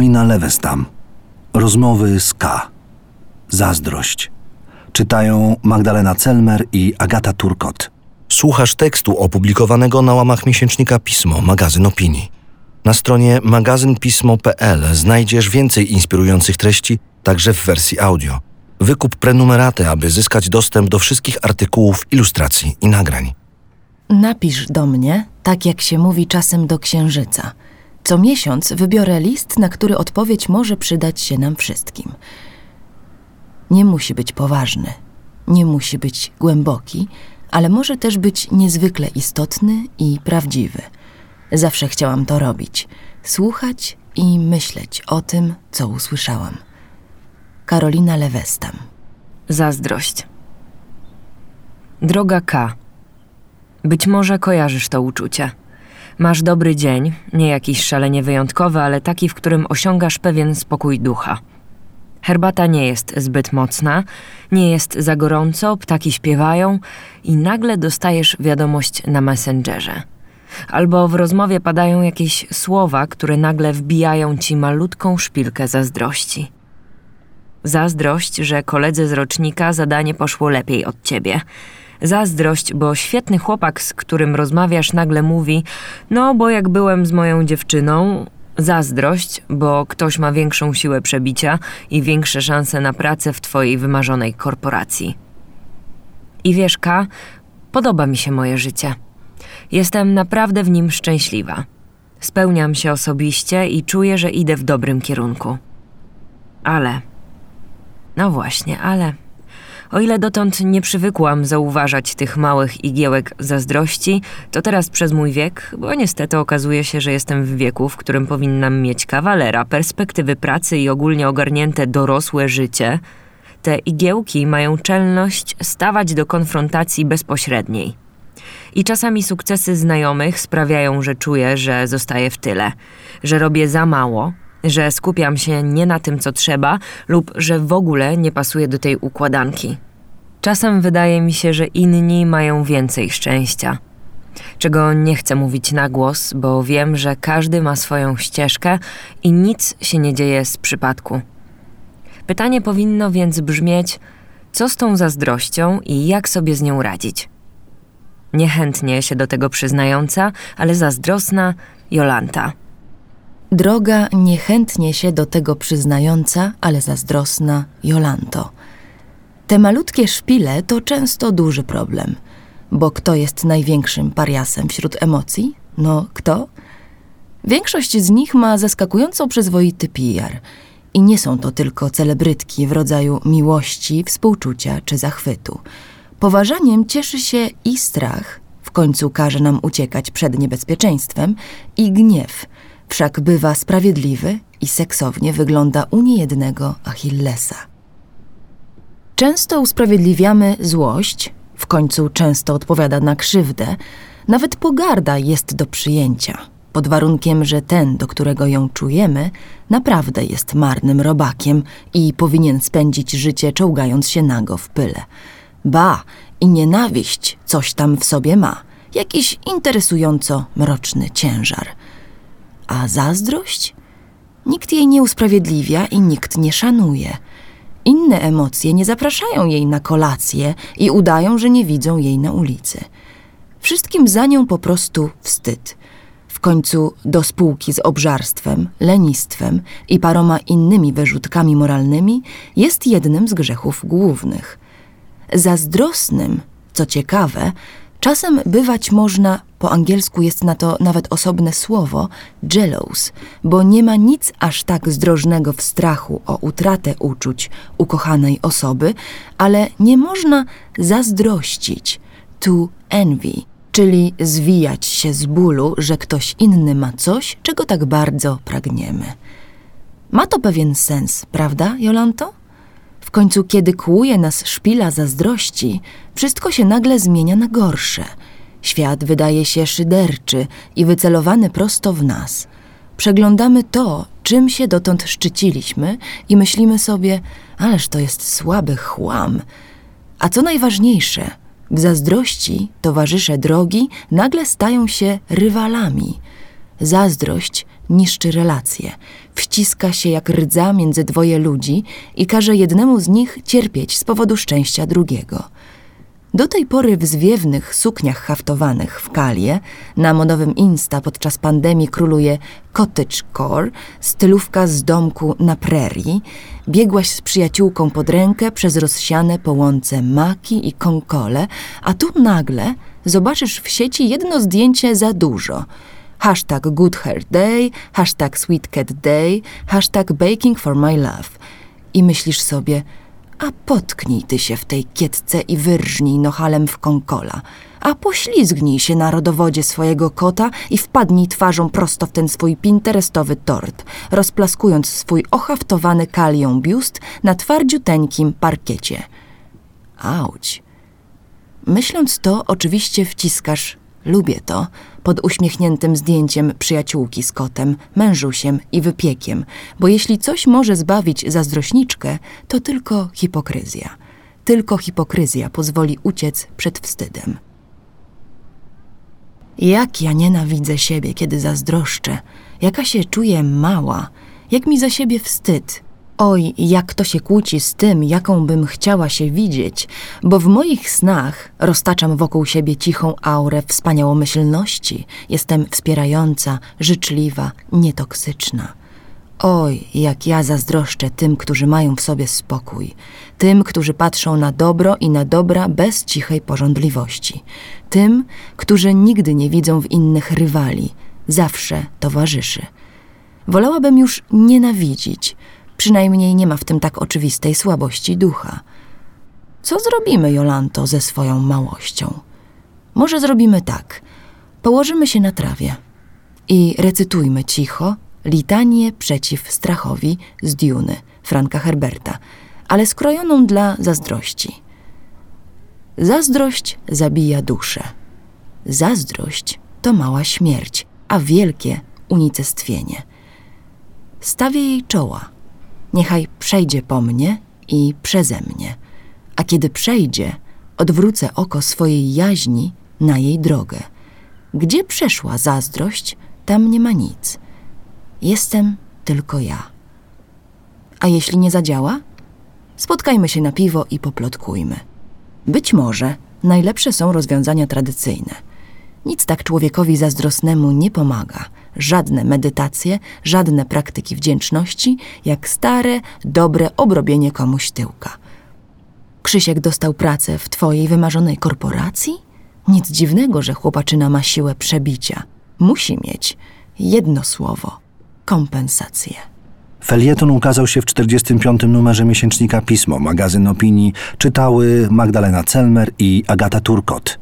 Karolina Lewestam. Rozmowy z K. Zazdrość. Czytają Magdalena Celmer i Agata Turkot. Słuchasz tekstu opublikowanego na łamach miesięcznika Pismo, magazyn opinii. Na stronie magazynpismo.pl znajdziesz więcej inspirujących treści, także w wersji audio. Wykup prenumeraty, aby zyskać dostęp do wszystkich artykułów, ilustracji i nagrań. Napisz do mnie, tak jak się mówi czasem do księżyca. Co miesiąc wybiorę list, na który odpowiedź może przydać się nam wszystkim. Nie musi być poważny, nie musi być głęboki, ale może też być niezwykle istotny i prawdziwy. Zawsze chciałam to robić słuchać i myśleć o tym, co usłyszałam. Karolina Lewestam. Zazdrość. Droga K. Być może kojarzysz to uczucie. Masz dobry dzień, nie jakiś szalenie wyjątkowy, ale taki, w którym osiągasz pewien spokój ducha. Herbata nie jest zbyt mocna, nie jest za gorąco, ptaki śpiewają i nagle dostajesz wiadomość na Messengerze. Albo w rozmowie padają jakieś słowa, które nagle wbijają ci malutką szpilkę zazdrości. Zazdrość, że koledze z rocznika zadanie poszło lepiej od ciebie. Zazdrość, bo świetny chłopak, z którym rozmawiasz, nagle mówi: No, bo jak byłem z moją dziewczyną. Zazdrość, bo ktoś ma większą siłę przebicia i większe szanse na pracę w twojej wymarzonej korporacji. I wiesz, K, podoba mi się moje życie. Jestem naprawdę w nim szczęśliwa. Spełniam się osobiście i czuję, że idę w dobrym kierunku. Ale. No właśnie, ale. O ile dotąd nie przywykłam zauważać tych małych igiełek zazdrości, to teraz przez mój wiek, bo niestety okazuje się, że jestem w wieku, w którym powinnam mieć kawalera, perspektywy pracy i ogólnie ogarnięte dorosłe życie, te igiełki mają czelność stawać do konfrontacji bezpośredniej. I czasami sukcesy znajomych sprawiają, że czuję, że zostaję w tyle, że robię za mało, że skupiam się nie na tym, co trzeba, lub że w ogóle nie pasuję do tej układanki. Czasem wydaje mi się, że inni mają więcej szczęścia. Czego nie chcę mówić na głos, bo wiem, że każdy ma swoją ścieżkę i nic się nie dzieje z przypadku. Pytanie powinno więc brzmieć: co z tą zazdrością i jak sobie z nią radzić? Niechętnie się do tego przyznająca, ale zazdrosna Jolanta. Droga, niechętnie się do tego przyznająca, ale zazdrosna Jolanto. Te malutkie szpile to często duży problem, bo kto jest największym pariasem wśród emocji? No kto? Większość z nich ma zaskakująco przyzwoity PR i nie są to tylko celebrytki w rodzaju miłości, współczucia czy zachwytu. Poważaniem cieszy się i strach, w końcu każe nam uciekać przed niebezpieczeństwem, i gniew, wszak bywa sprawiedliwy i seksownie wygląda u niejednego Achillesa. Często usprawiedliwiamy złość, w końcu często odpowiada na krzywdę, nawet pogarda jest do przyjęcia, pod warunkiem, że ten, do którego ją czujemy, naprawdę jest marnym robakiem i powinien spędzić życie czołgając się nago w pyle. Ba, i nienawiść coś tam w sobie ma, jakiś interesująco mroczny ciężar. A zazdrość? Nikt jej nie usprawiedliwia i nikt nie szanuje. Inne emocje nie zapraszają jej na kolację i udają, że nie widzą jej na ulicy. Wszystkim za nią po prostu wstyd. W końcu do spółki z obżarstwem, lenistwem i paroma innymi wyrzutkami moralnymi jest jednym z grzechów głównych – Zazdrosnym, co ciekawe, czasem bywać można, po angielsku jest na to nawet osobne słowo, jealous, bo nie ma nic aż tak zdrożnego w strachu o utratę uczuć ukochanej osoby, ale nie można zazdrościć, to envy, czyli zwijać się z bólu, że ktoś inny ma coś, czego tak bardzo pragniemy. Ma to pewien sens, prawda, Jolanto? W końcu, kiedy kłuje nas szpila zazdrości, wszystko się nagle zmienia na gorsze. Świat wydaje się szyderczy i wycelowany prosto w nas. Przeglądamy to, czym się dotąd szczyciliśmy i myślimy sobie, ależ to jest słaby chłam. A co najważniejsze, w zazdrości towarzysze drogi nagle stają się rywalami. Zazdrość niszczy relacje, wciska się jak rdza między dwoje ludzi i każe jednemu z nich cierpieć z powodu szczęścia drugiego. Do tej pory w zwiewnych sukniach haftowanych w Kalie na modowym Insta podczas pandemii króluje cottagecore, stylówka z domku na prerii. Biegłaś z przyjaciółką pod rękę przez rozsiane po łące maki i konkole, a tu nagle zobaczysz w sieci jedno zdjęcie za dużo. Hashtag Good Hair Day, hashtag Sweet Cat Day, hashtag Baking for My Love. I myślisz sobie – a potknij ty się w tej kietce i wyrżnij nochalem w konkola, a poślizgnij się na rodowodzie swojego kota i wpadnij twarzą prosto w ten swój pinterestowy tort, rozplaskując swój ohaftowany kalią biust na twardziuteńkim parkiecie. Auć. Myśląc to, oczywiście wciskasz lubię to. Pod uśmiechniętym zdjęciem przyjaciółki z kotem, mężusiem i wypiekiem, bo jeśli coś może zbawić zazdrośniczkę, to tylko hipokryzja. Tylko hipokryzja pozwoli uciec przed wstydem. Jak ja nienawidzę siebie, kiedy zazdroszczę, jaka się czuję mała, jak mi za siebie wstyd, Oj, jak to się kłóci z tym, jaką bym chciała się widzieć, bo w moich snach roztaczam wokół siebie cichą aurę wspaniałomyślności. Jestem wspierająca, życzliwa, nietoksyczna. Oj, jak ja zazdroszczę tym, którzy mają w sobie spokój, tym, którzy patrzą na dobro i na dobra bez cichej porządliwości, tym, którzy nigdy nie widzą w innych rywali, zawsze towarzyszy. Wolałabym już nienawidzić, Przynajmniej nie ma w tym tak oczywistej słabości ducha. Co zrobimy, Jolanto, ze swoją małością? Może zrobimy tak. Położymy się na trawie i recytujmy cicho litanię przeciw strachowi z Duny Franka Herberta, ale skrojoną dla zazdrości. Zazdrość zabija duszę. Zazdrość to mała śmierć, a wielkie unicestwienie. Stawię jej czoła – niechaj przejdzie po mnie i przeze mnie, a kiedy przejdzie, odwrócę oko swojej jaźni na jej drogę. Gdzie przeszła zazdrość, tam nie ma nic. Jestem tylko ja. A jeśli nie zadziała? Spotkajmy się na piwo i poplotkujmy. Być może najlepsze są rozwiązania tradycyjne. Nic tak człowiekowi zazdrosnemu nie pomaga – żadne medytacje, żadne praktyki wdzięczności, jak stare, dobre obrobienie komuś tyłka. Krzysiek dostał pracę w twojej wymarzonej korporacji? Nic dziwnego, że chłopaczyna ma siłę przebicia. Musi mieć jedno słowo kompensację. Felieton ukazał się w 45. numerze miesięcznika Pismo, magazyn opinii. Czytały Magdalena Celmer i Agata Turkot.